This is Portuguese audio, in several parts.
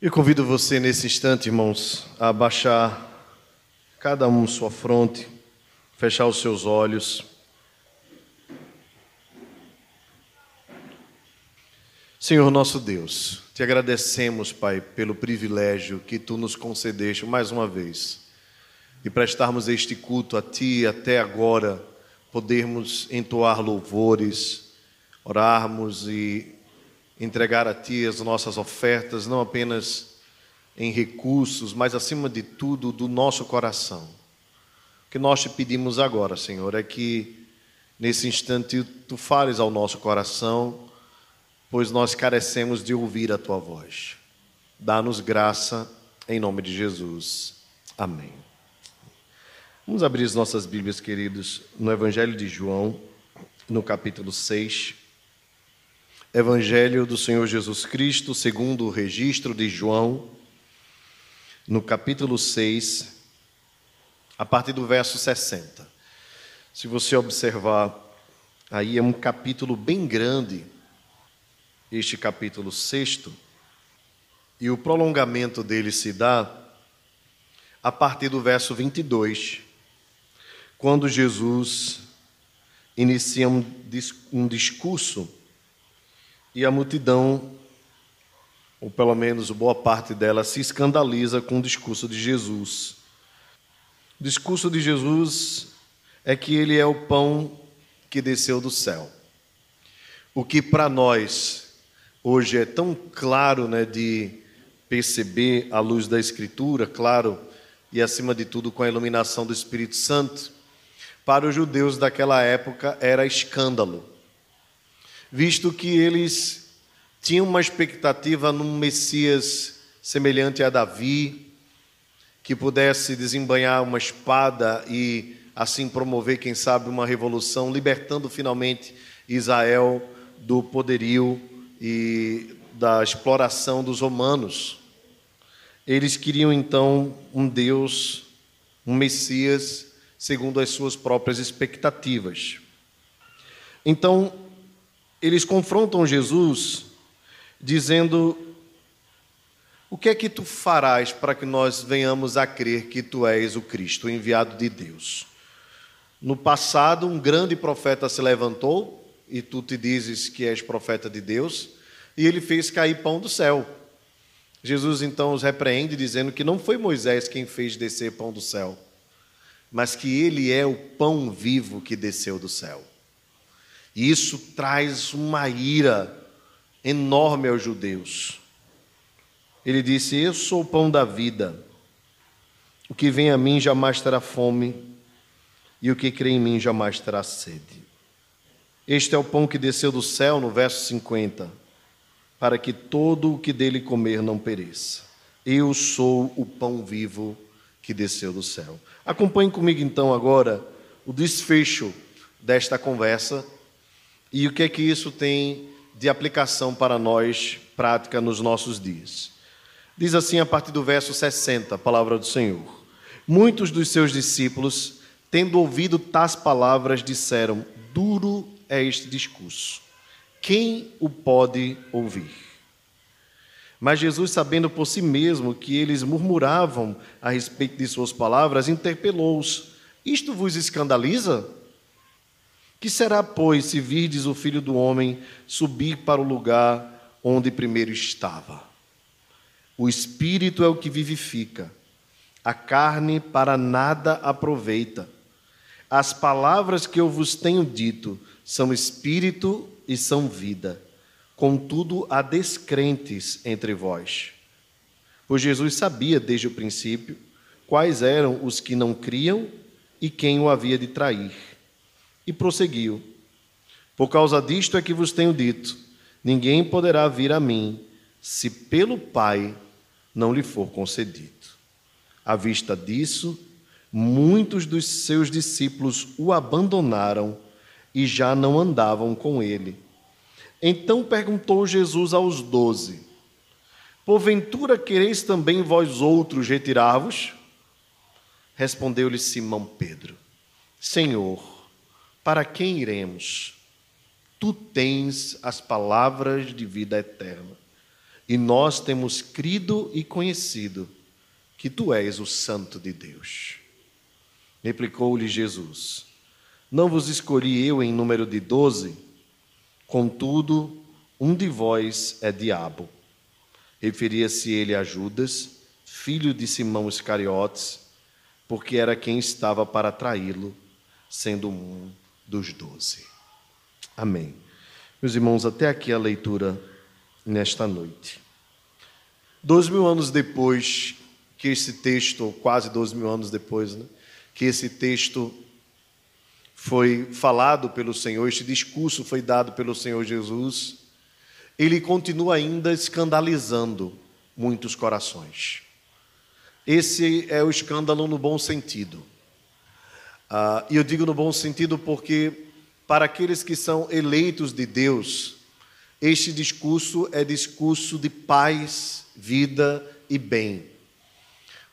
Eu convido você nesse instante, irmãos, a abaixar cada um sua fronte, fechar os seus olhos. Senhor nosso Deus, te agradecemos, Pai, pelo privilégio que tu nos concedeste mais uma vez e prestarmos este culto a ti até agora, podermos entoar louvores, orarmos e entregar a Ti as nossas ofertas, não apenas em recursos, mas acima de tudo do nosso coração. O que nós te pedimos agora, Senhor, é que nesse instante Tu fales ao nosso coração, pois nós carecemos de ouvir a Tua voz. Dá-nos graça em nome de Jesus. Amém. Vamos abrir as nossas Bíblias, queridos, no Evangelho de João, no capítulo 6. Evangelho do Senhor Jesus Cristo, segundo o registro de João, no capítulo 6, a partir do verso 60. Se você observar, aí é um capítulo bem grande, este capítulo 6, e o prolongamento dele se dá a partir do verso 22, quando Jesus inicia um, discurso e a multidão, ou pelo menos boa parte dela, se escandaliza com o discurso de Jesus. O discurso de Jesus é que ele é o pão que desceu do céu. O que para nós hoje é tão claro né, de perceber à luz da Escritura, claro, e acima de tudo com a iluminação do Espírito Santo, para os judeus daquela época era escândalo visto que eles tinham uma expectativa num Messias semelhante a Davi, que pudesse desembanhar uma espada e assim promover, quem sabe, uma revolução, libertando finalmente Israel do poderio e da exploração dos romanos. Eles queriam então um Deus, um Messias, segundo as suas próprias expectativas. Então, eles confrontam Jesus dizendo: O que é que tu farás para que nós venhamos a crer que tu és o Cristo, o enviado de Deus? No passado, um grande profeta se levantou, e tu te dizes que és profeta de Deus, e ele fez cair pão do céu. Jesus então os repreende, dizendo que não foi Moisés quem fez descer pão do céu, mas que ele é o pão vivo que desceu do céu. E isso traz uma ira enorme aos judeus. Ele disse: Eu sou o pão da vida. O que vem a mim jamais terá fome, e o que crê em mim jamais terá sede. Este é o pão que desceu do céu, no verso 50, para que todo o que dele comer não pereça. Eu sou o pão vivo que desceu do céu. Acompanhe comigo então agora o desfecho desta conversa e o que é que isso tem de aplicação para nós, prática nos nossos dias? Diz assim a partir do verso 60, a palavra do Senhor. Muitos dos seus discípulos, tendo ouvido tais palavras, disseram: Duro é este discurso. Quem o pode ouvir? Mas Jesus, sabendo por si mesmo que eles murmuravam a respeito de suas palavras, interpelou-os: Isto vos escandaliza? Que será, pois, se virdes o filho do homem subir para o lugar onde primeiro estava? O espírito é o que vivifica, a carne para nada aproveita. As palavras que eu vos tenho dito são espírito e são vida. Contudo, há descrentes entre vós. Pois Jesus sabia desde o princípio quais eram os que não criam e quem o havia de trair. E prosseguiu: Por causa disto é que vos tenho dito: ninguém poderá vir a mim se pelo Pai não lhe for concedido. À vista disso, muitos dos seus discípulos o abandonaram e já não andavam com ele. Então perguntou Jesus aos doze: Porventura quereis também vós outros retirar-vos? Respondeu-lhe Simão Pedro: Senhor, para quem iremos? Tu tens as palavras de vida eterna. e nós temos crido e conhecido que tu és o Santo de Deus. Replicou-lhe Jesus: Não vos escolhi eu em número de doze, contudo, um de vós é diabo. Referia-se ele a Judas, filho de Simão Iscariotes, porque era quem estava para traí-lo, sendo um dos doze. Amém. Meus irmãos, até aqui a leitura nesta noite. Dois mil anos depois que esse texto, quase dois mil anos depois, né, que esse texto foi falado pelo Senhor, este discurso foi dado pelo Senhor Jesus, ele continua ainda escandalizando muitos corações. Esse é o escândalo no bom sentido. Ah, e eu digo no bom sentido porque, para aqueles que são eleitos de Deus, este discurso é discurso de paz, vida e bem.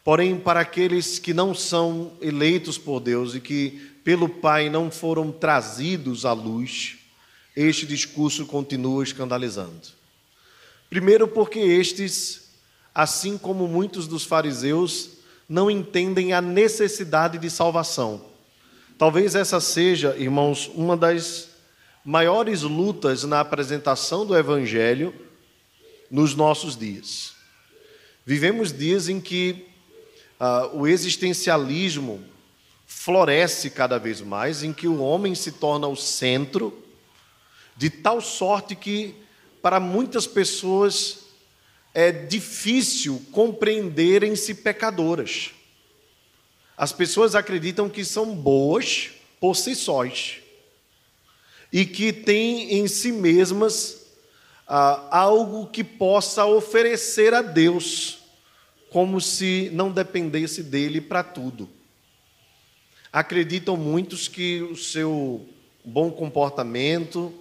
Porém, para aqueles que não são eleitos por Deus e que, pelo Pai, não foram trazidos à luz, este discurso continua escandalizando. Primeiro, porque estes, assim como muitos dos fariseus, não entendem a necessidade de salvação. Talvez essa seja, irmãos, uma das maiores lutas na apresentação do Evangelho nos nossos dias. Vivemos dias em que uh, o existencialismo floresce cada vez mais, em que o homem se torna o centro de tal sorte que, para muitas pessoas, é difícil compreenderem-se pecadoras. As pessoas acreditam que são boas por si sós e que têm em si mesmas ah, algo que possa oferecer a Deus, como se não dependesse dele para tudo. Acreditam muitos que o seu bom comportamento,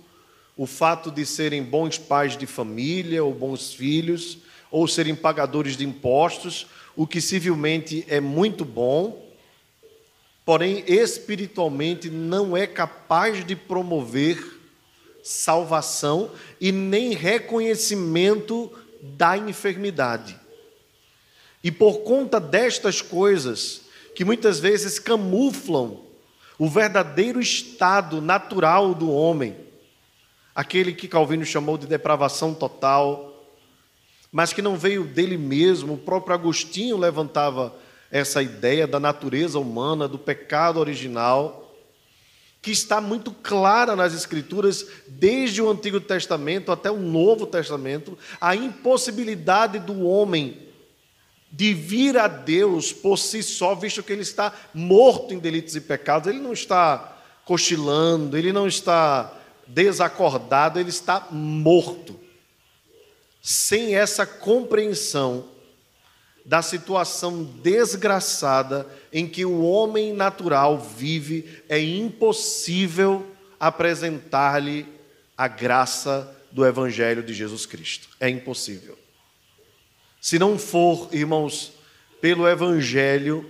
o fato de serem bons pais de família ou bons filhos, ou serem pagadores de impostos, o que civilmente é muito bom, porém espiritualmente não é capaz de promover salvação e nem reconhecimento da enfermidade. E por conta destas coisas, que muitas vezes camuflam o verdadeiro estado natural do homem, aquele que Calvino chamou de depravação total, mas que não veio dele mesmo, o próprio Agostinho levantava essa ideia da natureza humana, do pecado original, que está muito clara nas Escrituras, desde o Antigo Testamento até o Novo Testamento, a impossibilidade do homem de vir a Deus por si só, visto que ele está morto em delitos e pecados, ele não está cochilando, ele não está desacordado, ele está morto. Sem essa compreensão da situação desgraçada em que o homem natural vive, é impossível apresentar-lhe a graça do Evangelho de Jesus Cristo. É impossível. Se não for, irmãos, pelo Evangelho,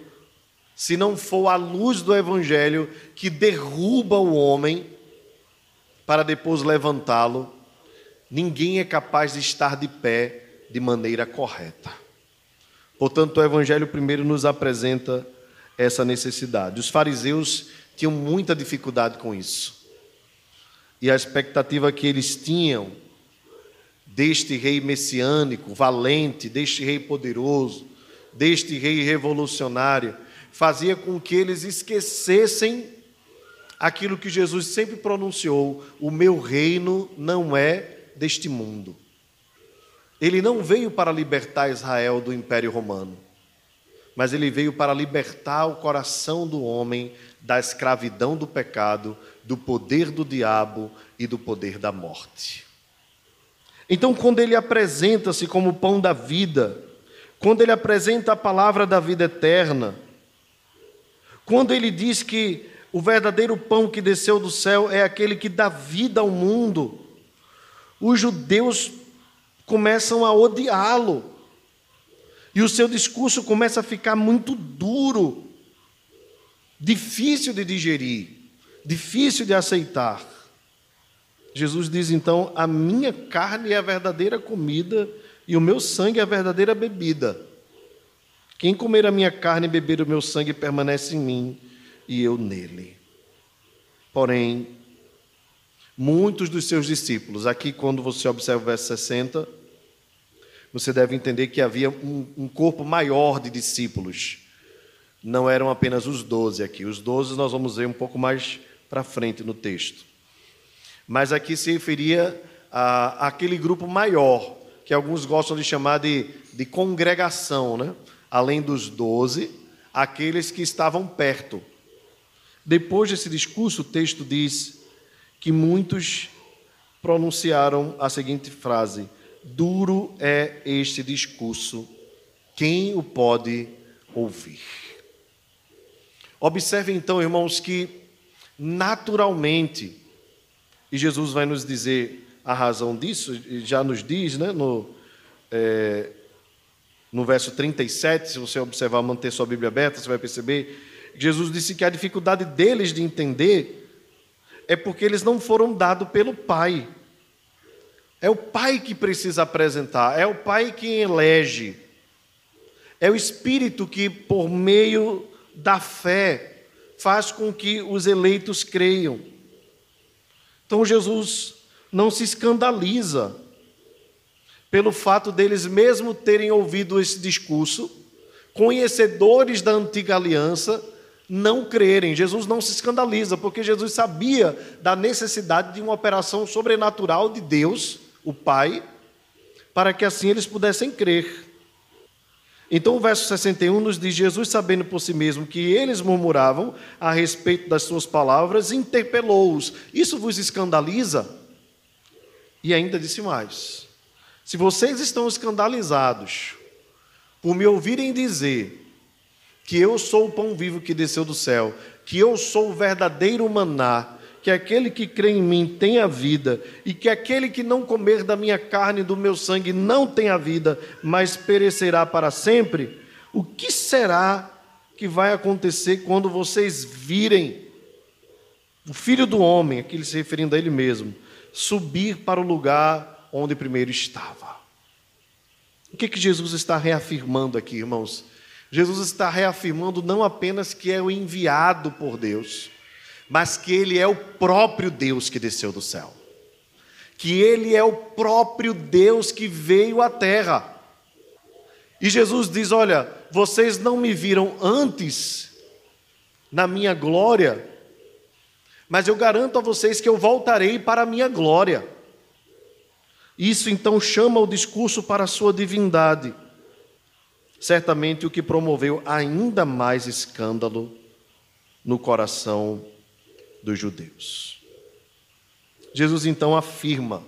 se não for a luz do Evangelho que derruba o homem, para depois levantá-lo, ninguém é capaz de estar de pé de maneira correta. Portanto, o Evangelho primeiro nos apresenta essa necessidade. Os fariseus tinham muita dificuldade com isso. E a expectativa que eles tinham deste rei messiânico, valente, deste rei poderoso, deste rei revolucionário, fazia com que eles esquecessem aquilo que Jesus sempre pronunciou: o meu reino não é deste mundo. Ele não veio para libertar Israel do Império Romano, mas ele veio para libertar o coração do homem da escravidão do pecado, do poder do diabo e do poder da morte. Então, quando ele apresenta-se como pão da vida, quando ele apresenta a palavra da vida eterna, quando ele diz que o verdadeiro pão que desceu do céu é aquele que dá vida ao mundo. Os judeus começam a odiá-lo. E o seu discurso começa a ficar muito duro, difícil de digerir, difícil de aceitar. Jesus diz então: A minha carne é a verdadeira comida e o meu sangue é a verdadeira bebida. Quem comer a minha carne e beber o meu sangue permanece em mim e eu nele. Porém, muitos dos seus discípulos, aqui quando você observa o verso 60, você deve entender que havia um, um corpo maior de discípulos. Não eram apenas os doze aqui. Os doze nós vamos ver um pouco mais para frente no texto. Mas aqui se referia a, aquele grupo maior, que alguns gostam de chamar de, de congregação, né? além dos doze, aqueles que estavam perto. Depois desse discurso, o texto diz que muitos pronunciaram a seguinte frase: Duro é este discurso, quem o pode ouvir? Observe então, irmãos, que naturalmente, e Jesus vai nos dizer a razão disso, já nos diz né, no, é, no verso 37, se você observar, manter sua Bíblia aberta, você vai perceber Jesus disse que a dificuldade deles de entender é porque eles não foram dados pelo Pai. É o Pai que precisa apresentar, é o Pai que elege. É o Espírito que, por meio da fé, faz com que os eleitos creiam. Então Jesus não se escandaliza pelo fato deles mesmo terem ouvido esse discurso, conhecedores da antiga aliança, não crerem. Jesus não se escandaliza, porque Jesus sabia da necessidade de uma operação sobrenatural de Deus, o Pai, para que assim eles pudessem crer. Então o verso 61 nos diz: Jesus, sabendo por si mesmo que eles murmuravam a respeito das suas palavras, interpelou-os: Isso vos escandaliza? E ainda disse mais: Se vocês estão escandalizados por me ouvirem dizer que eu sou o pão vivo que desceu do céu, que eu sou o verdadeiro maná, que aquele que crê em mim tem a vida, e que aquele que não comer da minha carne e do meu sangue não tem a vida, mas perecerá para sempre, o que será que vai acontecer quando vocês virem o filho do homem, aquele se referindo a ele mesmo, subir para o lugar onde primeiro estava? O que, que Jesus está reafirmando aqui, irmãos? Jesus está reafirmando não apenas que é o enviado por Deus, mas que ele é o próprio Deus que desceu do céu. Que ele é o próprio Deus que veio à terra. E Jesus diz: Olha, vocês não me viram antes na minha glória, mas eu garanto a vocês que eu voltarei para a minha glória. Isso então chama o discurso para a sua divindade certamente o que promoveu ainda mais escândalo no coração dos judeus. Jesus então afirma: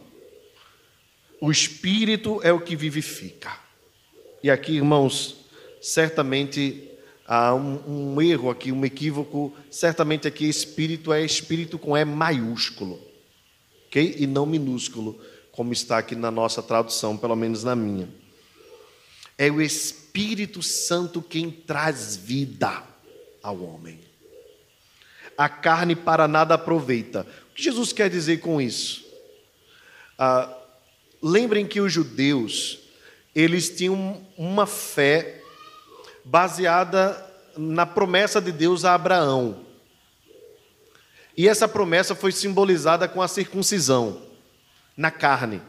o Espírito é o que vivifica. E aqui, irmãos, certamente há um, um erro aqui, um equívoco. Certamente aqui Espírito é Espírito com E maiúsculo, ok? E não minúsculo, como está aqui na nossa tradução, pelo menos na minha. É o Espírito Espírito Santo quem traz vida ao homem. A carne para nada aproveita. O que Jesus quer dizer com isso? Ah, lembrem que os judeus, eles tinham uma fé baseada na promessa de Deus a Abraão. E essa promessa foi simbolizada com a circuncisão na carne.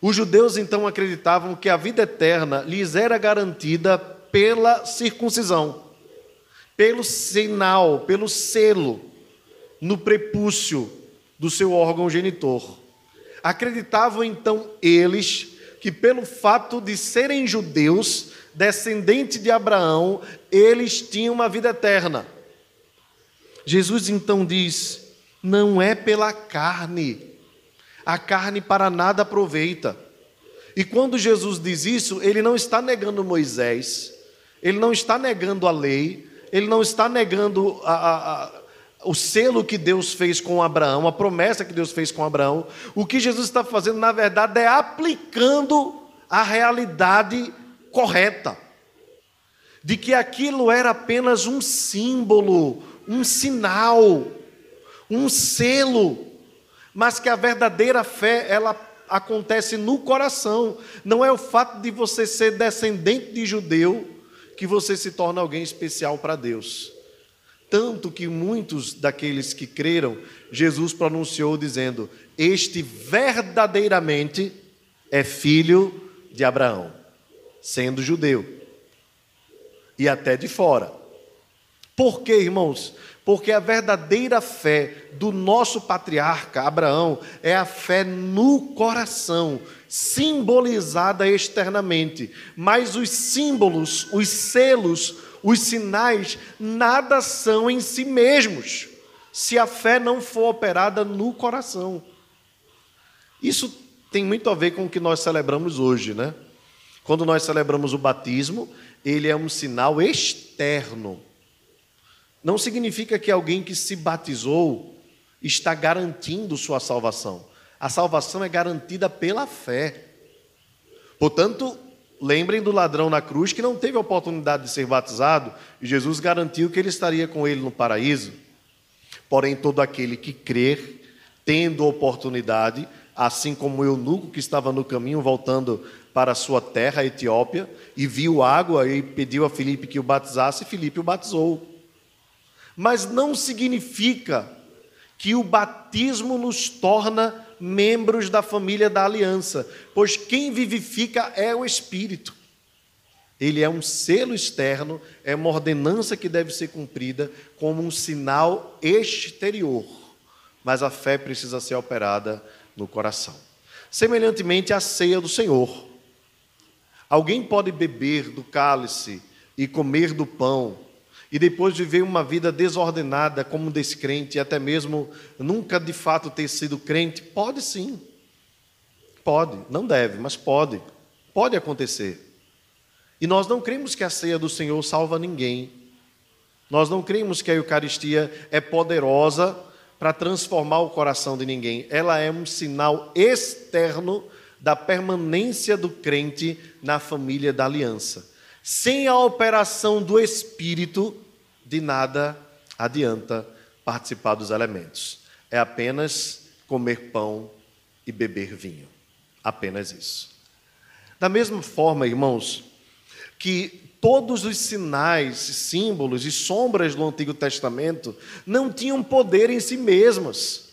Os judeus então acreditavam que a vida eterna lhes era garantida pela circuncisão, pelo sinal, pelo selo no prepúcio do seu órgão genitor. Acreditavam então eles que, pelo fato de serem judeus, descendentes de Abraão, eles tinham uma vida eterna. Jesus então diz: não é pela carne a carne para nada aproveita. E quando Jesus diz isso, ele não está negando Moisés, ele não está negando a lei, ele não está negando a, a, a, o selo que Deus fez com Abraão, a promessa que Deus fez com Abraão. O que Jesus está fazendo, na verdade, é aplicando a realidade correta de que aquilo era apenas um símbolo, um sinal, um selo mas que a verdadeira fé, ela acontece no coração. Não é o fato de você ser descendente de judeu que você se torna alguém especial para Deus. Tanto que muitos daqueles que creram, Jesus pronunciou dizendo: Este verdadeiramente é filho de Abraão, sendo judeu e até de fora. Por quê, irmãos? Porque a verdadeira fé do nosso patriarca Abraão é a fé no coração, simbolizada externamente. Mas os símbolos, os selos, os sinais, nada são em si mesmos, se a fé não for operada no coração. Isso tem muito a ver com o que nós celebramos hoje, né? Quando nós celebramos o batismo, ele é um sinal externo. Não significa que alguém que se batizou está garantindo sua salvação. A salvação é garantida pela fé. Portanto, lembrem do ladrão na cruz que não teve a oportunidade de ser batizado e Jesus garantiu que ele estaria com ele no paraíso. Porém, todo aquele que crer, tendo oportunidade, assim como o eunuco que estava no caminho voltando para a sua terra, a Etiópia, e viu água e pediu a Filipe que o batizasse, e Filipe o batizou. Mas não significa que o batismo nos torna membros da família da aliança, pois quem vivifica é o Espírito. Ele é um selo externo, é uma ordenança que deve ser cumprida como um sinal exterior, mas a fé precisa ser operada no coração. Semelhantemente à ceia do Senhor. Alguém pode beber do cálice e comer do pão, e depois viver uma vida desordenada como descrente, e até mesmo nunca de fato ter sido crente? Pode sim. Pode, não deve, mas pode. Pode acontecer. E nós não cremos que a ceia do Senhor salva ninguém. Nós não cremos que a Eucaristia é poderosa para transformar o coração de ninguém. Ela é um sinal externo da permanência do crente na família da aliança. Sem a operação do Espírito, de nada adianta participar dos elementos. É apenas comer pão e beber vinho. Apenas isso. Da mesma forma, irmãos, que todos os sinais, símbolos e sombras do Antigo Testamento não tinham poder em si mesmas.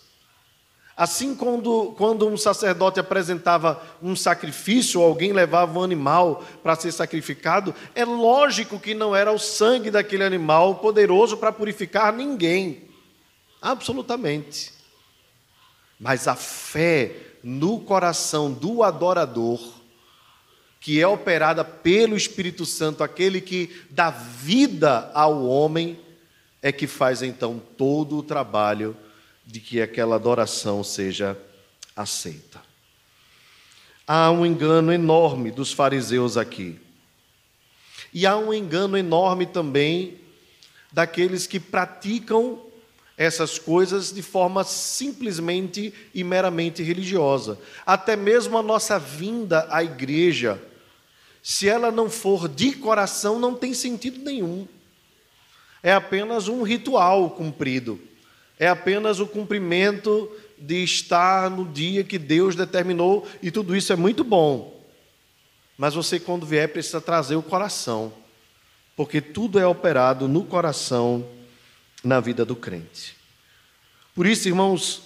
Assim, quando, quando um sacerdote apresentava um sacrifício, ou alguém levava um animal para ser sacrificado, é lógico que não era o sangue daquele animal poderoso para purificar ninguém. Absolutamente. Mas a fé no coração do adorador que é operada pelo Espírito Santo, aquele que dá vida ao homem, é que faz então todo o trabalho de que aquela adoração seja aceita. Há um engano enorme dos fariseus aqui. E há um engano enorme também daqueles que praticam essas coisas de forma simplesmente e meramente religiosa. Até mesmo a nossa vinda à igreja se ela não for de coração, não tem sentido nenhum. É apenas um ritual cumprido. É apenas o cumprimento de estar no dia que Deus determinou, e tudo isso é muito bom. Mas você, quando vier, precisa trazer o coração, porque tudo é operado no coração, na vida do crente. Por isso, irmãos,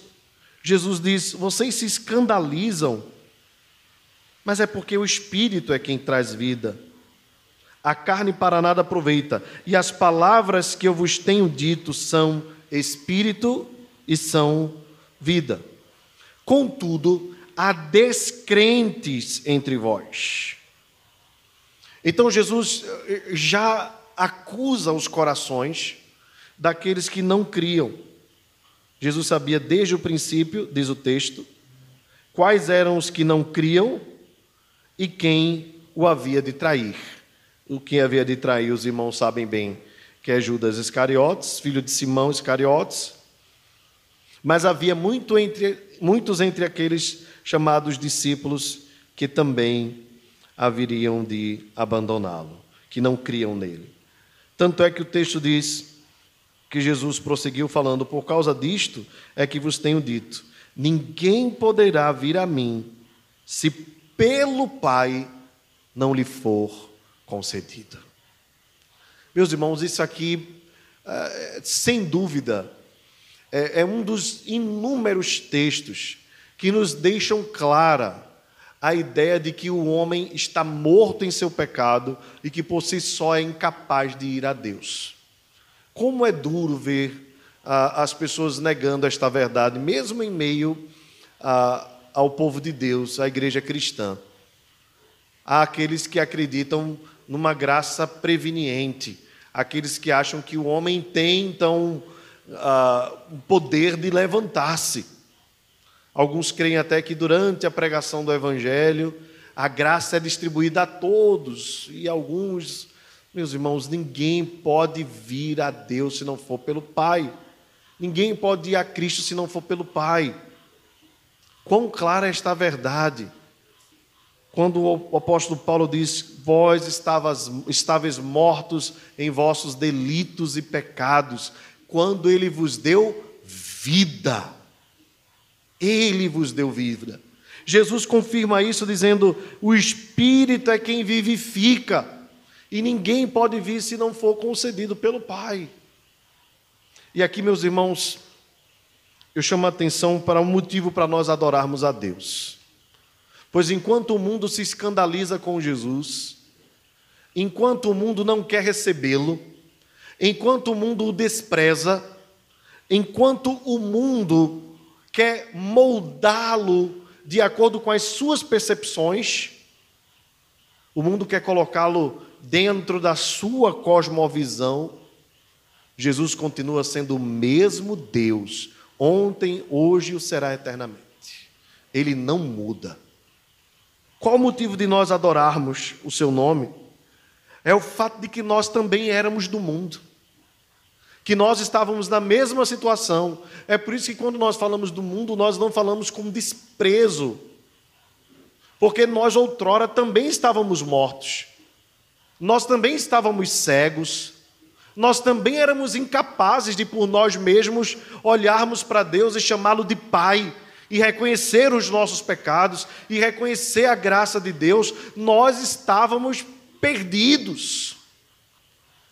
Jesus diz: vocês se escandalizam mas é porque o Espírito é quem traz vida. A carne para nada aproveita, e as palavras que eu vos tenho dito são Espírito e são vida. Contudo, há descrentes entre vós. Então Jesus eh, já acusa os corações daqueles que não criam. Jesus sabia desde o princípio, diz o texto, quais eram os que não criam e quem o havia de trair. O que havia de trair, os irmãos sabem bem, que é Judas Iscariotes, filho de Simão Iscariotes. Mas havia muito entre, muitos entre aqueles chamados discípulos que também haveriam de abandoná-lo, que não criam nele. Tanto é que o texto diz que Jesus prosseguiu falando: Por causa disto é que vos tenho dito: ninguém poderá vir a mim se pelo Pai não lhe for concedido. Meus irmãos, isso aqui, é, sem dúvida, é, é um dos inúmeros textos que nos deixam clara a ideia de que o homem está morto em seu pecado e que por si só é incapaz de ir a Deus. Como é duro ver as pessoas negando esta verdade, mesmo em meio ao povo de Deus, à igreja cristã. Há aqueles que acreditam numa graça preveniente, aqueles que acham que o homem tem, então, ah, o poder de levantar-se Alguns creem até que durante a pregação do Evangelho, a graça é distribuída a todos, e alguns, meus irmãos, ninguém pode vir a Deus se não for pelo Pai. Ninguém pode ir a Cristo se não for pelo Pai. Quão clara é esta verdade? Quando o apóstolo Paulo diz: Vós estavas, estáveis mortos em vossos delitos e pecados, quando ele vos deu vida. Ele vos deu vida. Jesus confirma isso dizendo: o Espírito é quem vivifica, e ninguém pode vir se não for concedido pelo Pai. E aqui, meus irmãos, eu chamo a atenção para um motivo para nós adorarmos a Deus. Pois enquanto o mundo se escandaliza com Jesus, enquanto o mundo não quer recebê-lo, enquanto o mundo o despreza, enquanto o mundo quer moldá-lo de acordo com as suas percepções, o mundo quer colocá-lo dentro da sua cosmovisão. Jesus continua sendo o mesmo Deus, ontem, hoje e o será eternamente. Ele não muda. Qual o motivo de nós adorarmos o seu nome? É o fato de que nós também éramos do mundo. Que nós estávamos na mesma situação. É por isso que quando nós falamos do mundo, nós não falamos com desprezo, porque nós outrora também estávamos mortos, nós também estávamos cegos, nós também éramos incapazes de por nós mesmos olharmos para Deus e chamá-lo de Pai e reconhecer os nossos pecados e reconhecer a graça de Deus, nós estávamos perdidos.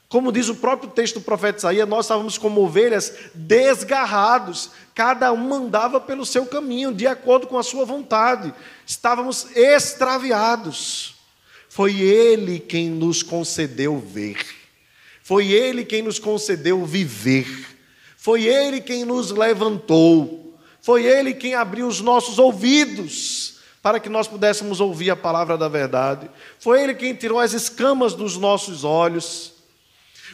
Como diz o próprio texto do profeta Isaías, nós estávamos como ovelhas desgarrados, cada um andava pelo seu caminho, de acordo com a sua vontade, estávamos extraviados. Foi Ele quem nos concedeu ver, foi Ele quem nos concedeu viver, foi Ele quem nos levantou, foi Ele quem abriu os nossos ouvidos para que nós pudéssemos ouvir a palavra da verdade, foi Ele quem tirou as escamas dos nossos olhos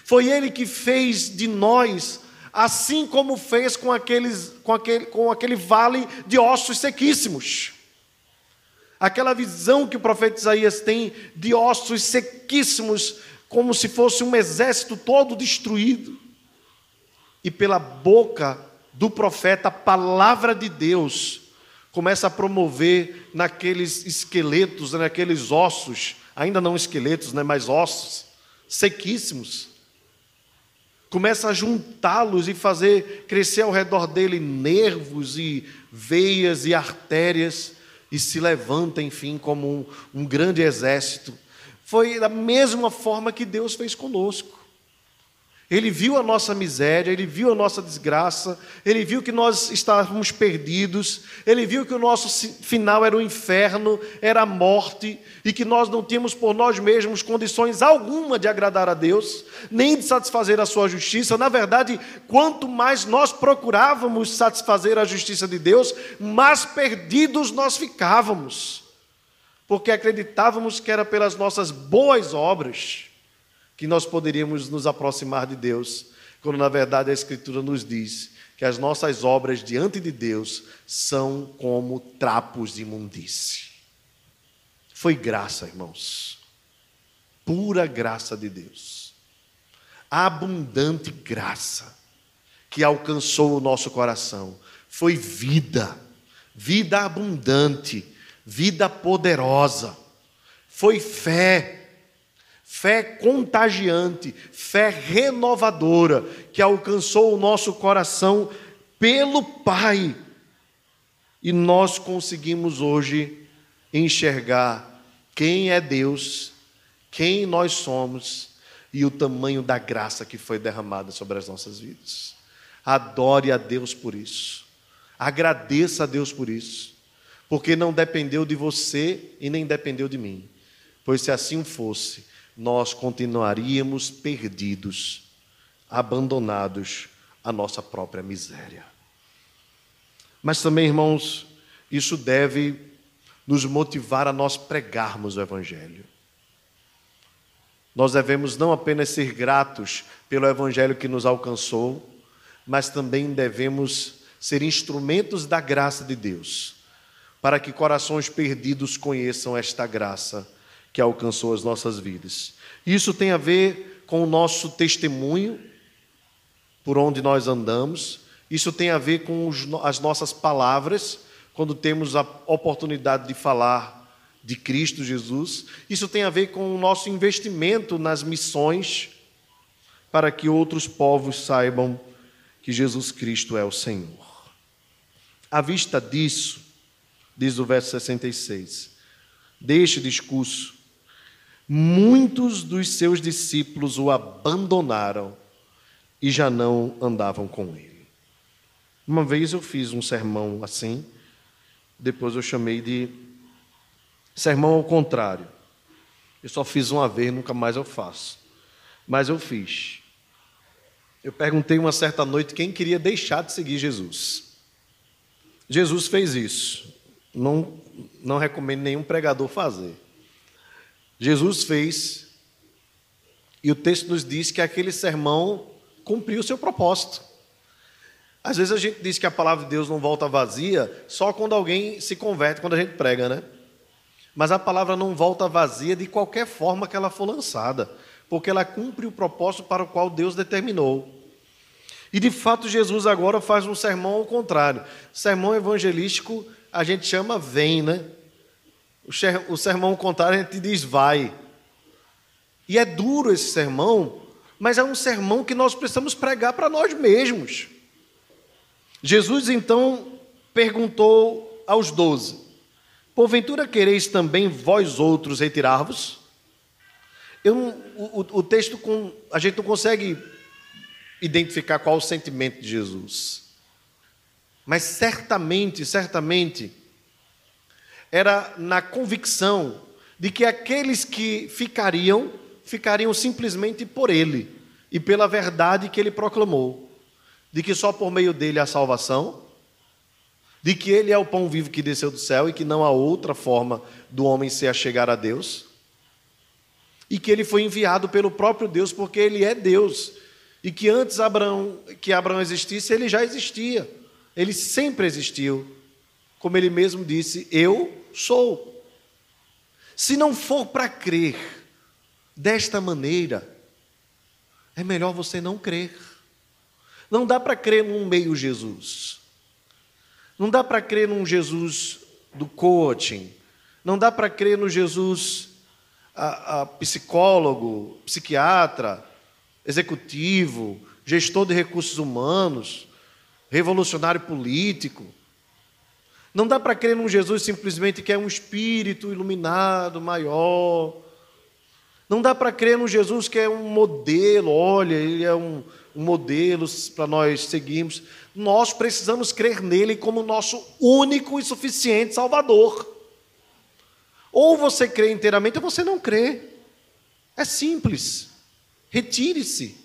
foi Ele que fez de nós, assim como fez com, aqueles, com, aquele, com aquele vale de ossos sequíssimos. Aquela visão que o profeta Isaías tem de ossos sequíssimos, como se fosse um exército todo destruído. E pela boca do profeta, a palavra de Deus começa a promover naqueles esqueletos, naqueles ossos, ainda não esqueletos, né, mas ossos sequíssimos começa a juntá-los e fazer crescer ao redor dele nervos e veias e artérias, e se levanta, enfim, como um, um grande exército. Foi da mesma forma que Deus fez conosco. Ele viu a nossa miséria, ele viu a nossa desgraça, ele viu que nós estávamos perdidos, ele viu que o nosso final era o inferno, era a morte, e que nós não tínhamos por nós mesmos condições alguma de agradar a Deus, nem de satisfazer a sua justiça. Na verdade, quanto mais nós procurávamos satisfazer a justiça de Deus, mais perdidos nós ficávamos, porque acreditávamos que era pelas nossas boas obras que nós poderíamos nos aproximar de Deus, quando na verdade a Escritura nos diz que as nossas obras diante de Deus são como trapos de imundície. Foi graça, irmãos, pura graça de Deus, abundante graça que alcançou o nosso coração. Foi vida, vida abundante, vida poderosa, foi fé fé contagiante, fé renovadora, que alcançou o nosso coração pelo Pai. E nós conseguimos hoje enxergar quem é Deus, quem nós somos e o tamanho da graça que foi derramada sobre as nossas vidas. Adore a Deus por isso. Agradeça a Deus por isso. Porque não dependeu de você e nem dependeu de mim. Pois se assim fosse, nós continuaríamos perdidos, abandonados à nossa própria miséria. Mas também, irmãos, isso deve nos motivar a nós pregarmos o Evangelho. Nós devemos não apenas ser gratos pelo Evangelho que nos alcançou, mas também devemos ser instrumentos da graça de Deus, para que corações perdidos conheçam esta graça que alcançou as nossas vidas. Isso tem a ver com o nosso testemunho, por onde nós andamos, isso tem a ver com as nossas palavras, quando temos a oportunidade de falar de Cristo Jesus. Isso tem a ver com o nosso investimento nas missões, para que outros povos saibam que Jesus Cristo é o Senhor. À vista disso, diz o verso 66, deste discurso, muitos dos seus discípulos o abandonaram e já não andavam com ele. Uma vez eu fiz um sermão assim, depois eu chamei de sermão ao contrário. Eu só fiz uma vez, nunca mais eu faço. Mas eu fiz. Eu perguntei uma certa noite quem queria deixar de seguir Jesus. Jesus fez isso. Não, não recomendo nenhum pregador fazer. Jesus fez, e o texto nos diz que aquele sermão cumpriu o seu propósito. Às vezes a gente diz que a palavra de Deus não volta vazia só quando alguém se converte, quando a gente prega, né? Mas a palavra não volta vazia de qualquer forma que ela for lançada, porque ela cumpre o propósito para o qual Deus determinou. E de fato, Jesus agora faz um sermão ao contrário. Sermão evangelístico a gente chama vem, né? O sermão contrário a gente diz vai. E é duro esse sermão, mas é um sermão que nós precisamos pregar para nós mesmos. Jesus então perguntou aos doze: Porventura quereis também vós outros retirar-vos? o, o texto, com, a gente não consegue identificar qual o sentimento de Jesus. Mas certamente, certamente, era na convicção de que aqueles que ficariam, ficariam simplesmente por ele e pela verdade que ele proclamou, de que só por meio dele há salvação, de que ele é o pão vivo que desceu do céu e que não há outra forma do homem se achegar a Deus, e que ele foi enviado pelo próprio Deus porque ele é Deus, e que antes Abraão, que Abraão existisse, ele já existia. Ele sempre existiu. Como ele mesmo disse, eu sou. Se não for para crer desta maneira, é melhor você não crer. Não dá para crer num meio Jesus. Não dá para crer num Jesus do coaching. Não dá para crer no Jesus a, a psicólogo, psiquiatra, executivo, gestor de recursos humanos, revolucionário político. Não dá para crer num Jesus simplesmente que é um espírito iluminado, maior. Não dá para crer num Jesus que é um modelo, olha, ele é um, um modelo para nós seguirmos. Nós precisamos crer nele como nosso único e suficiente Salvador. Ou você crê inteiramente ou você não crê. É simples. Retire-se.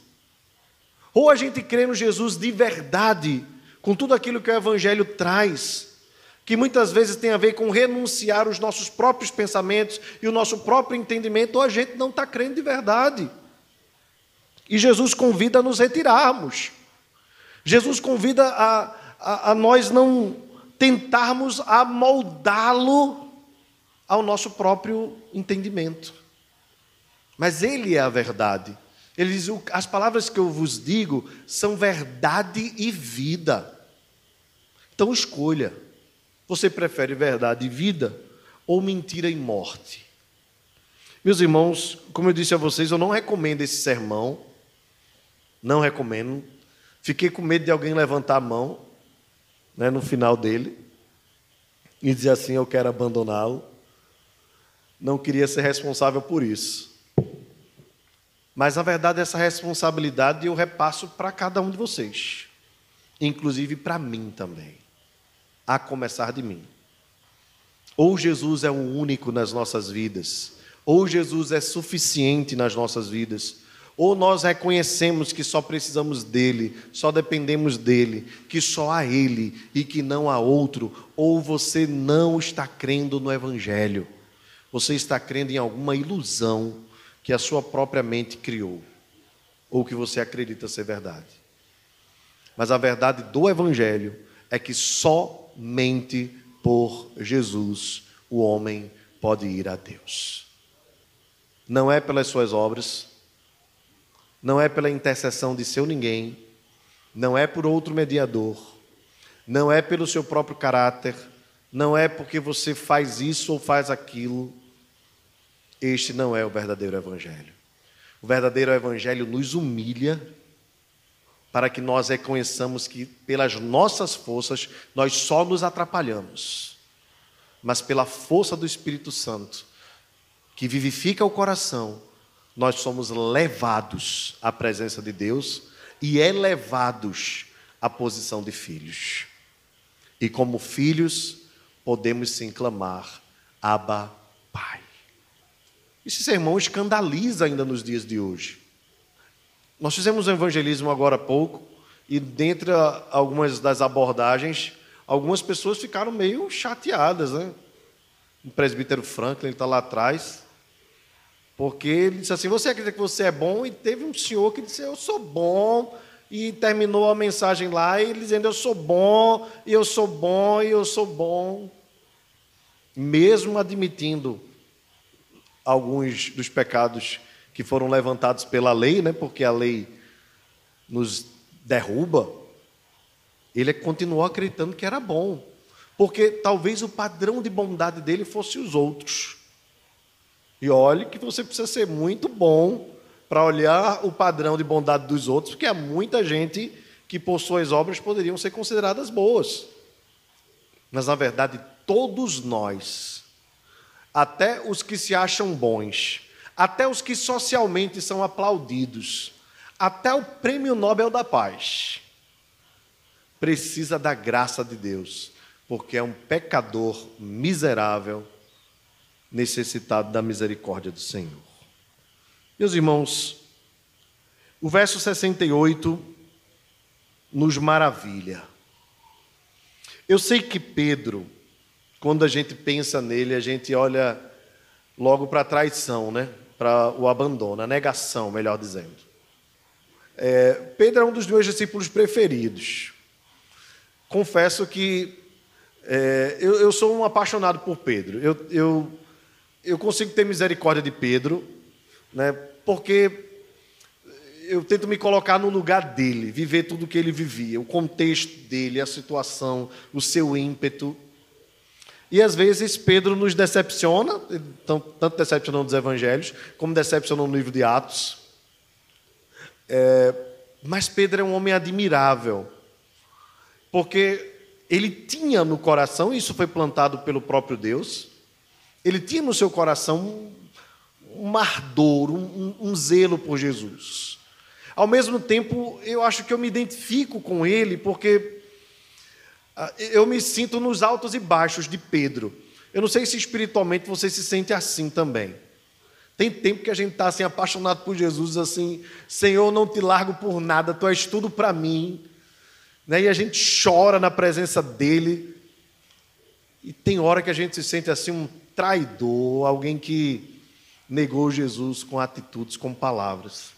Ou a gente crê no Jesus de verdade, com tudo aquilo que o Evangelho traz, que muitas vezes tem a ver com renunciar os nossos próprios pensamentos e o nosso próprio entendimento, ou a gente não está crendo de verdade. E Jesus convida a nos retirarmos. Jesus convida a, a, a nós não tentarmos amoldá-lo ao nosso próprio entendimento. Mas Ele é a verdade. Ele diz: as palavras que eu vos digo são verdade e vida. Então escolha. Você prefere verdade e vida ou mentira e morte? Meus irmãos, como eu disse a vocês, eu não recomendo esse sermão. Não recomendo. Fiquei com medo de alguém levantar a mão né, no final dele e dizer assim: Eu quero abandoná-lo. não queria ser responsável por isso. Mas, na verdade, essa responsabilidade eu repasso para cada um de vocês, inclusive para mim também, a começar de mim. Ou Jesus é o único nas nossas vidas, ou Jesus é suficiente nas nossas vidas, ou nós reconhecemos que só precisamos dele, só dependemos dele, que só há ele e que não há outro, ou você não está crendo no Evangelho, você está crendo em alguma ilusão que a sua própria mente criou, ou que você acredita ser verdade. Mas a verdade do Evangelho é que somente por Jesus o homem pode ir a Deus. Não é pelas suas obras, não é pela intercessão de seu ninguém, não é por outro mediador, não é pelo seu próprio caráter, não é porque você faz isso ou faz aquilo, este não é o verdadeiro Evangelho. O verdadeiro Evangelho nos humilha para que nós reconheçamos que, pelas nossas forças, nós só nos atrapalhamos, mas pela força do Espírito Santo, que vivifica o coração, nós somos levados à presença de Deus e elevados à posição de filhos. E como filhos, podemos sim clamar: Abba, Pai. Esse sermão escandaliza ainda nos dias de hoje. Nós fizemos um evangelismo agora há pouco, e dentre algumas das abordagens, algumas pessoas ficaram meio chateadas, né? O presbítero Franklin está lá atrás, porque ele disse assim: Você acredita que você é bom? E teve um senhor que disse: Eu sou bom. E terminou a mensagem lá, e dizendo: Eu sou bom, e eu sou bom, e eu sou bom. Mesmo admitindo alguns dos pecados que foram levantados pela lei, né, porque a lei nos derruba, ele continuou acreditando que era bom, porque talvez o padrão de bondade dele fosse os outros. E olhe que você precisa ser muito bom para olhar o padrão de bondade dos outros, porque há muita gente que por suas obras poderiam ser consideradas boas. Mas na verdade, todos nós até os que se acham bons, até os que socialmente são aplaudidos, até o prêmio Nobel da Paz, precisa da graça de Deus, porque é um pecador miserável, necessitado da misericórdia do Senhor. Meus irmãos, o verso 68 nos maravilha. Eu sei que Pedro, quando a gente pensa nele, a gente olha logo para a traição, né? Para o abandono, a negação, melhor dizendo. É, Pedro é um dos meus discípulos preferidos. Confesso que é, eu, eu, sou um apaixonado por Pedro. Eu, eu, eu consigo ter misericórdia de Pedro, né, porque eu tento me colocar no lugar dele, viver tudo o que ele vivia, o contexto dele, a situação, o seu ímpeto. E às vezes Pedro nos decepciona, tanto decepcionando dos evangelhos, como decepcionando no livro de Atos. É, mas Pedro é um homem admirável, porque ele tinha no coração, isso foi plantado pelo próprio Deus, ele tinha no seu coração um ardor, um, um zelo por Jesus. Ao mesmo tempo, eu acho que eu me identifico com ele, porque eu me sinto nos altos e baixos de Pedro. Eu não sei se espiritualmente você se sente assim também. Tem tempo que a gente está assim, apaixonado por Jesus, assim, Senhor, não te largo por nada, tu és tudo para mim. Né? E a gente chora na presença dele. E tem hora que a gente se sente assim, um traidor, alguém que negou Jesus com atitudes, com palavras.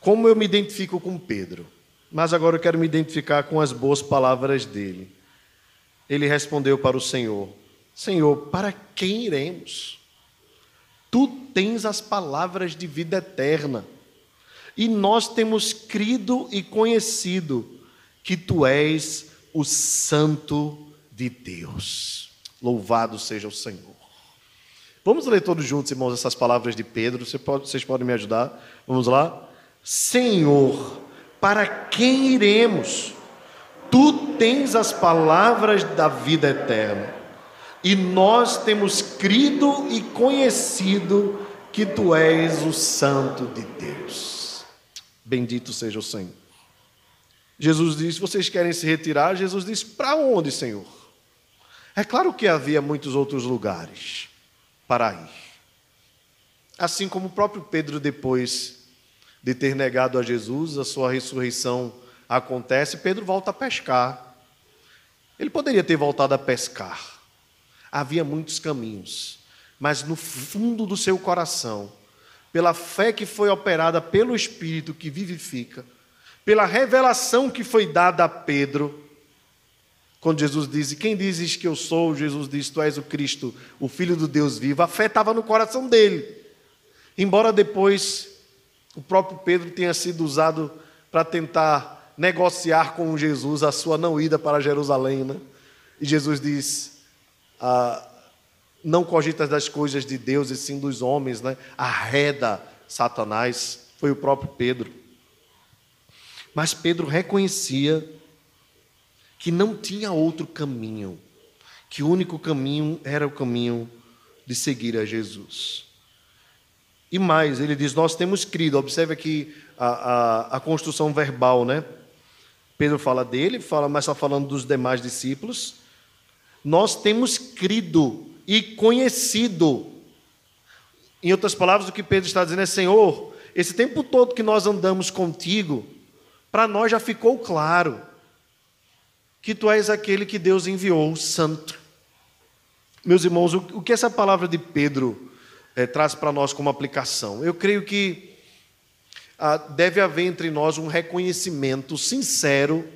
Como eu me identifico com Pedro? Mas agora eu quero me identificar com as boas palavras dele. Ele respondeu para o Senhor: Senhor, para quem iremos? Tu tens as palavras de vida eterna, e nós temos crido e conhecido que tu és o Santo de Deus. Louvado seja o Senhor. Vamos ler todos juntos, irmãos, essas palavras de Pedro. Vocês podem me ajudar? Vamos lá? Senhor, para quem iremos? Tu tens as palavras da vida eterna. e nós temos crido e conhecido que tu és o Santo de Deus. Bendito seja o Senhor. Jesus disse: Vocês querem se retirar? Jesus disse: Para onde, Senhor? É claro que havia muitos outros lugares para ir. Assim como o próprio Pedro, depois de ter negado a Jesus, a sua ressurreição acontece, Pedro volta a pescar. Ele poderia ter voltado a pescar. Havia muitos caminhos, mas no fundo do seu coração, pela fé que foi operada pelo Espírito que vivifica, pela revelação que foi dada a Pedro, quando Jesus diz: Quem dizes que eu sou? Jesus diz: Tu és o Cristo, o Filho do Deus vivo. A fé estava no coração dele. Embora depois o próprio Pedro tenha sido usado para tentar negociar com Jesus a sua não ida para Jerusalém, né? E Jesus diz: ah, Não cogitas das coisas de Deus e sim dos homens, né? Arreda Satanás. Foi o próprio Pedro. Mas Pedro reconhecia que não tinha outro caminho, que o único caminho era o caminho de seguir a Jesus. E mais, ele diz: Nós temos crido, observe aqui a, a, a construção verbal, né? Pedro fala dele, fala, mas está falando dos demais discípulos. Nós temos crido e conhecido. Em outras palavras, o que Pedro está dizendo é: Senhor, esse tempo todo que nós andamos contigo, para nós já ficou claro que tu és aquele que Deus enviou, santo. Meus irmãos, o que essa palavra de Pedro é, traz para nós como aplicação? Eu creio que ah, deve haver entre nós um reconhecimento sincero,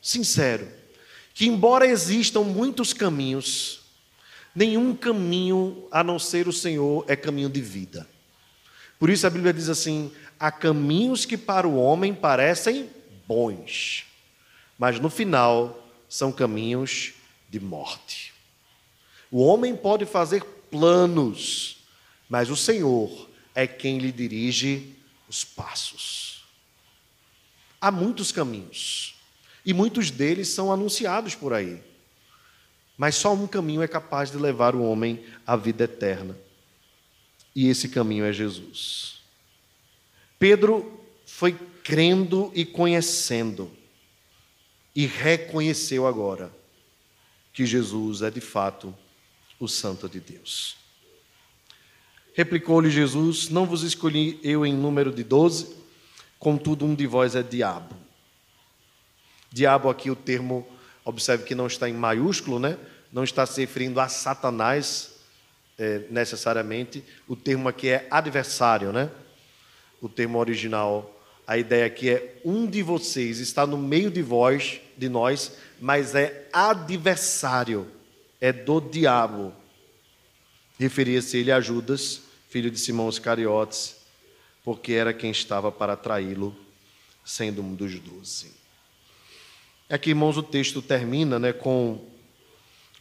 sincero, que embora existam muitos caminhos, nenhum caminho a não ser o Senhor é caminho de vida. Por isso a Bíblia diz assim: há caminhos que para o homem parecem bons mas no final são caminhos de morte. O homem pode fazer planos, mas o Senhor é quem lhe dirige os passos. Há muitos caminhos, e muitos deles são anunciados por aí. Mas só um caminho é capaz de levar o homem à vida eterna. E esse caminho é Jesus. Pedro foi crendo e conhecendo e reconheceu agora que Jesus é de fato o Santo de Deus. Replicou-lhe Jesus: Não vos escolhi eu em número de doze, contudo um de vós é diabo. Diabo aqui o termo, observe que não está em maiúsculo, né? Não está se referindo a Satanás é, necessariamente. O termo aqui é adversário, né? O termo original a ideia aqui é um de vocês está no meio de vós, de nós, mas é adversário, é do diabo. Referia-se ele a Judas, filho de Simão Iscariotes, porque era quem estava para traí-lo, sendo um dos doze. Aqui, irmãos, o texto termina né, com,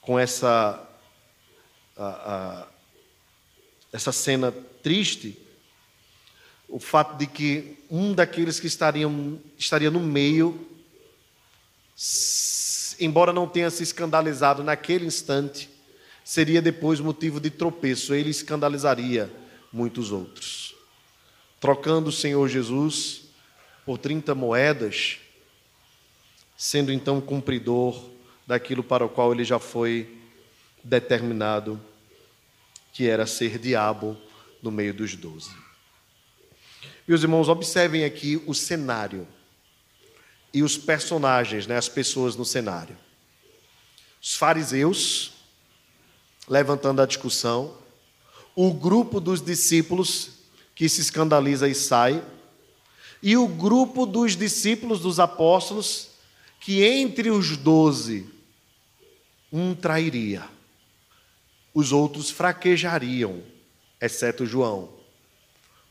com essa, a, a, essa cena triste o fato de que um daqueles que estariam, estaria no meio, embora não tenha se escandalizado naquele instante, seria depois motivo de tropeço, ele escandalizaria muitos outros. Trocando o Senhor Jesus por 30 moedas, sendo então cumpridor daquilo para o qual ele já foi determinado, que era ser diabo no meio dos doze. Meus irmãos, observem aqui o cenário e os personagens, né, as pessoas no cenário. Os fariseus levantando a discussão, o grupo dos discípulos que se escandaliza e sai, e o grupo dos discípulos dos apóstolos que entre os doze um trairia, os outros fraquejariam, exceto João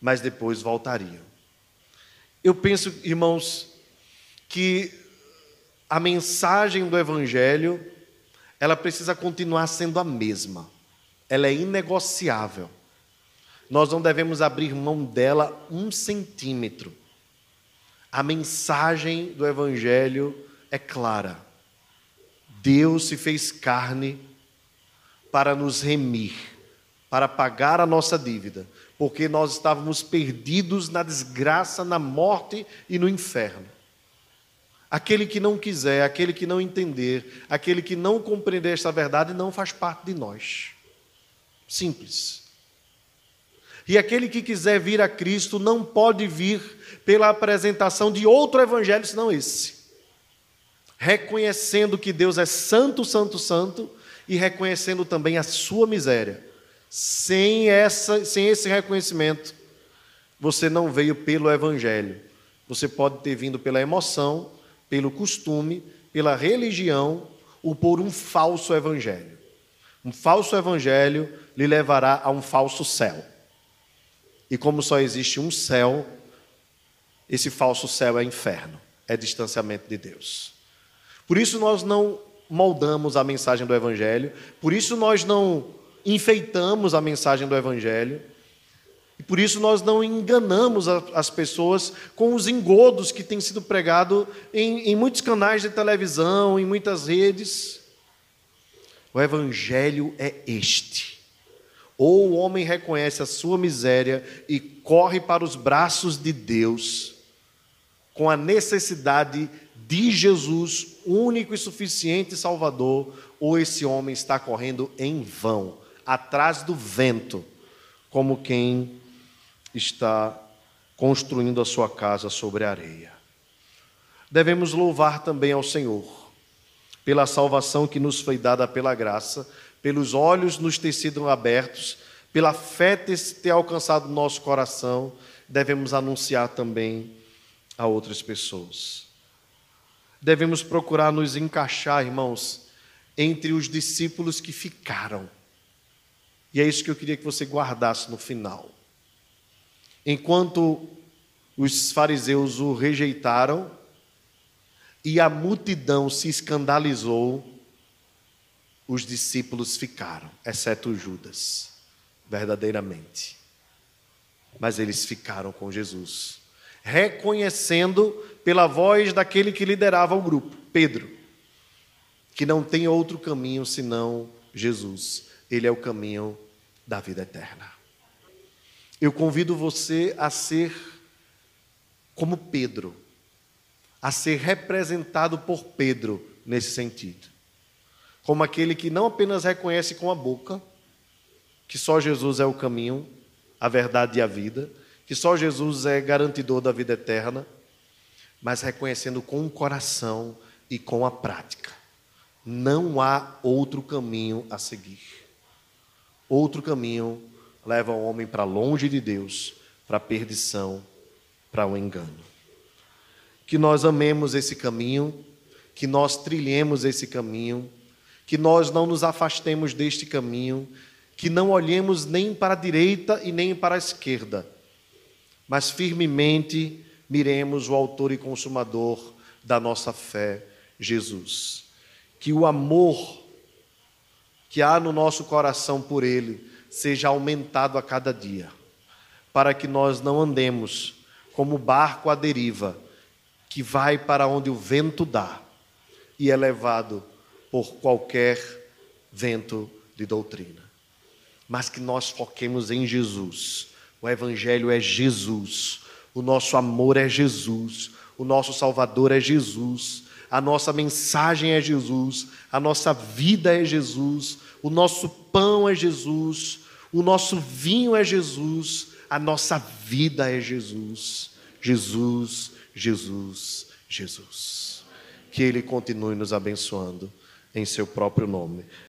mas depois voltariam. Eu penso, irmãos, que a mensagem do Evangelho ela precisa continuar sendo a mesma. Ela é inegociável. Nós não devemos abrir mão dela um centímetro. A mensagem do Evangelho é clara. Deus se fez carne para nos remir, para pagar a nossa dívida, porque nós estávamos perdidos na desgraça, na morte e no inferno. Aquele que não quiser, aquele que não entender, aquele que não compreender esta verdade não faz parte de nós. Simples. E aquele que quiser vir a Cristo não pode vir pela apresentação de outro evangelho senão esse. Reconhecendo que Deus é santo, santo, santo e reconhecendo também a sua miséria. Sem essa, sem esse reconhecimento, você não veio pelo evangelho. Você pode ter vindo pela emoção, pelo costume, pela religião ou por um falso evangelho. Um falso evangelho lhe levará a um falso céu. E como só existe um céu, esse falso céu é inferno, é distanciamento de Deus. Por isso nós não moldamos a mensagem do Evangelho, por isso nós não enfeitamos a mensagem do Evangelho, e por isso nós não enganamos as pessoas com os engodos que têm sido pregados em, em muitos canais de televisão, em muitas redes. O Evangelho é este. Ou o homem reconhece a sua miséria e corre para os braços de Deus, com a necessidade de Jesus, único e suficiente Salvador, ou esse homem está correndo em vão, atrás do vento, como quem está construindo a sua casa sobre a areia. Devemos louvar também ao Senhor pela salvação que nos foi dada pela graça pelos olhos nos ter sido abertos, pela fé ter alcançado nosso coração, devemos anunciar também a outras pessoas. Devemos procurar nos encaixar, irmãos, entre os discípulos que ficaram. E é isso que eu queria que você guardasse no final. Enquanto os fariseus o rejeitaram e a multidão se escandalizou, os discípulos ficaram, exceto Judas, verdadeiramente. Mas eles ficaram com Jesus, reconhecendo pela voz daquele que liderava o grupo, Pedro, que não tem outro caminho senão Jesus. Ele é o caminho da vida eterna. Eu convido você a ser como Pedro, a ser representado por Pedro nesse sentido como aquele que não apenas reconhece com a boca que só Jesus é o caminho, a verdade e a vida, que só Jesus é garantidor da vida eterna, mas reconhecendo com o coração e com a prática. Não há outro caminho a seguir. Outro caminho leva o homem para longe de Deus, para a perdição, para o engano. Que nós amemos esse caminho, que nós trilhemos esse caminho que nós não nos afastemos deste caminho, que não olhemos nem para a direita e nem para a esquerda, mas firmemente miremos o Autor e Consumador da nossa fé, Jesus. Que o amor que há no nosso coração por Ele seja aumentado a cada dia, para que nós não andemos como barco à deriva, que vai para onde o vento dá e é levado por qualquer vento de doutrina, mas que nós foquemos em Jesus. O Evangelho é Jesus, o nosso amor é Jesus, o nosso Salvador é Jesus, a nossa mensagem é Jesus, a nossa vida é Jesus, o nosso pão é Jesus, o nosso vinho é Jesus, a nossa vida é Jesus. Jesus, Jesus, Jesus. Que Ele continue nos abençoando em seu próprio nome.